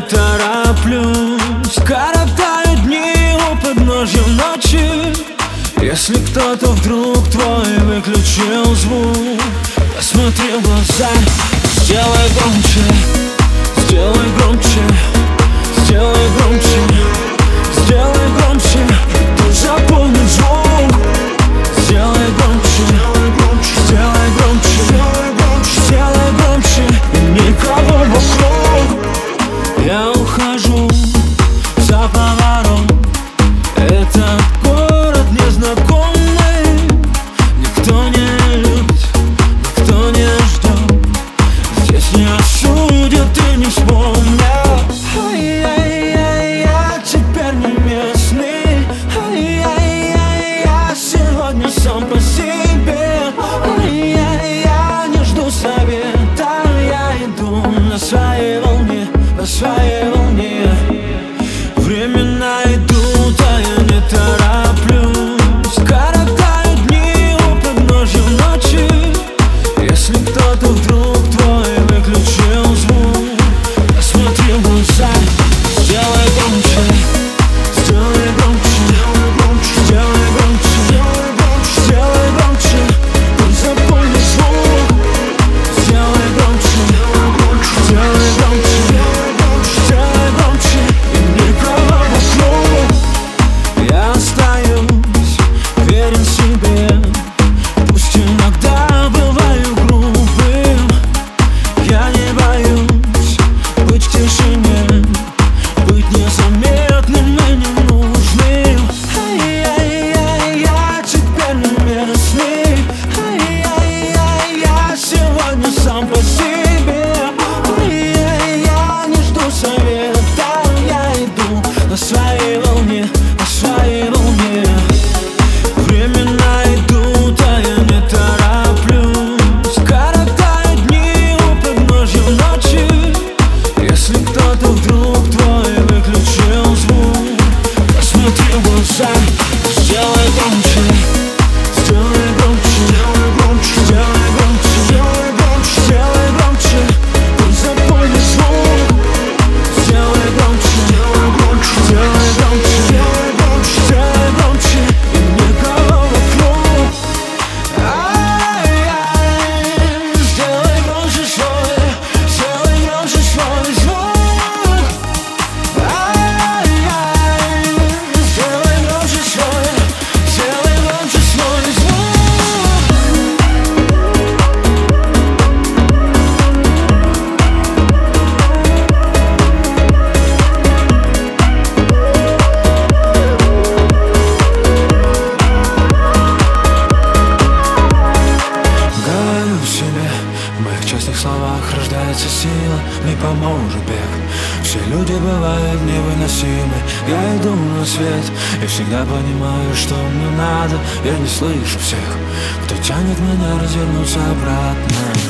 тороплюсь Коротаю дни у подножья ночи. Если кто-то вдруг твой выключил звук Посмотри в глаза, сделай громче Сделай громче. не поможет бег. Все люди бывают невыносимы Я иду на свет. И всегда понимаю, что мне надо Я не слышу всех, кто тянет меня развернуться обратно.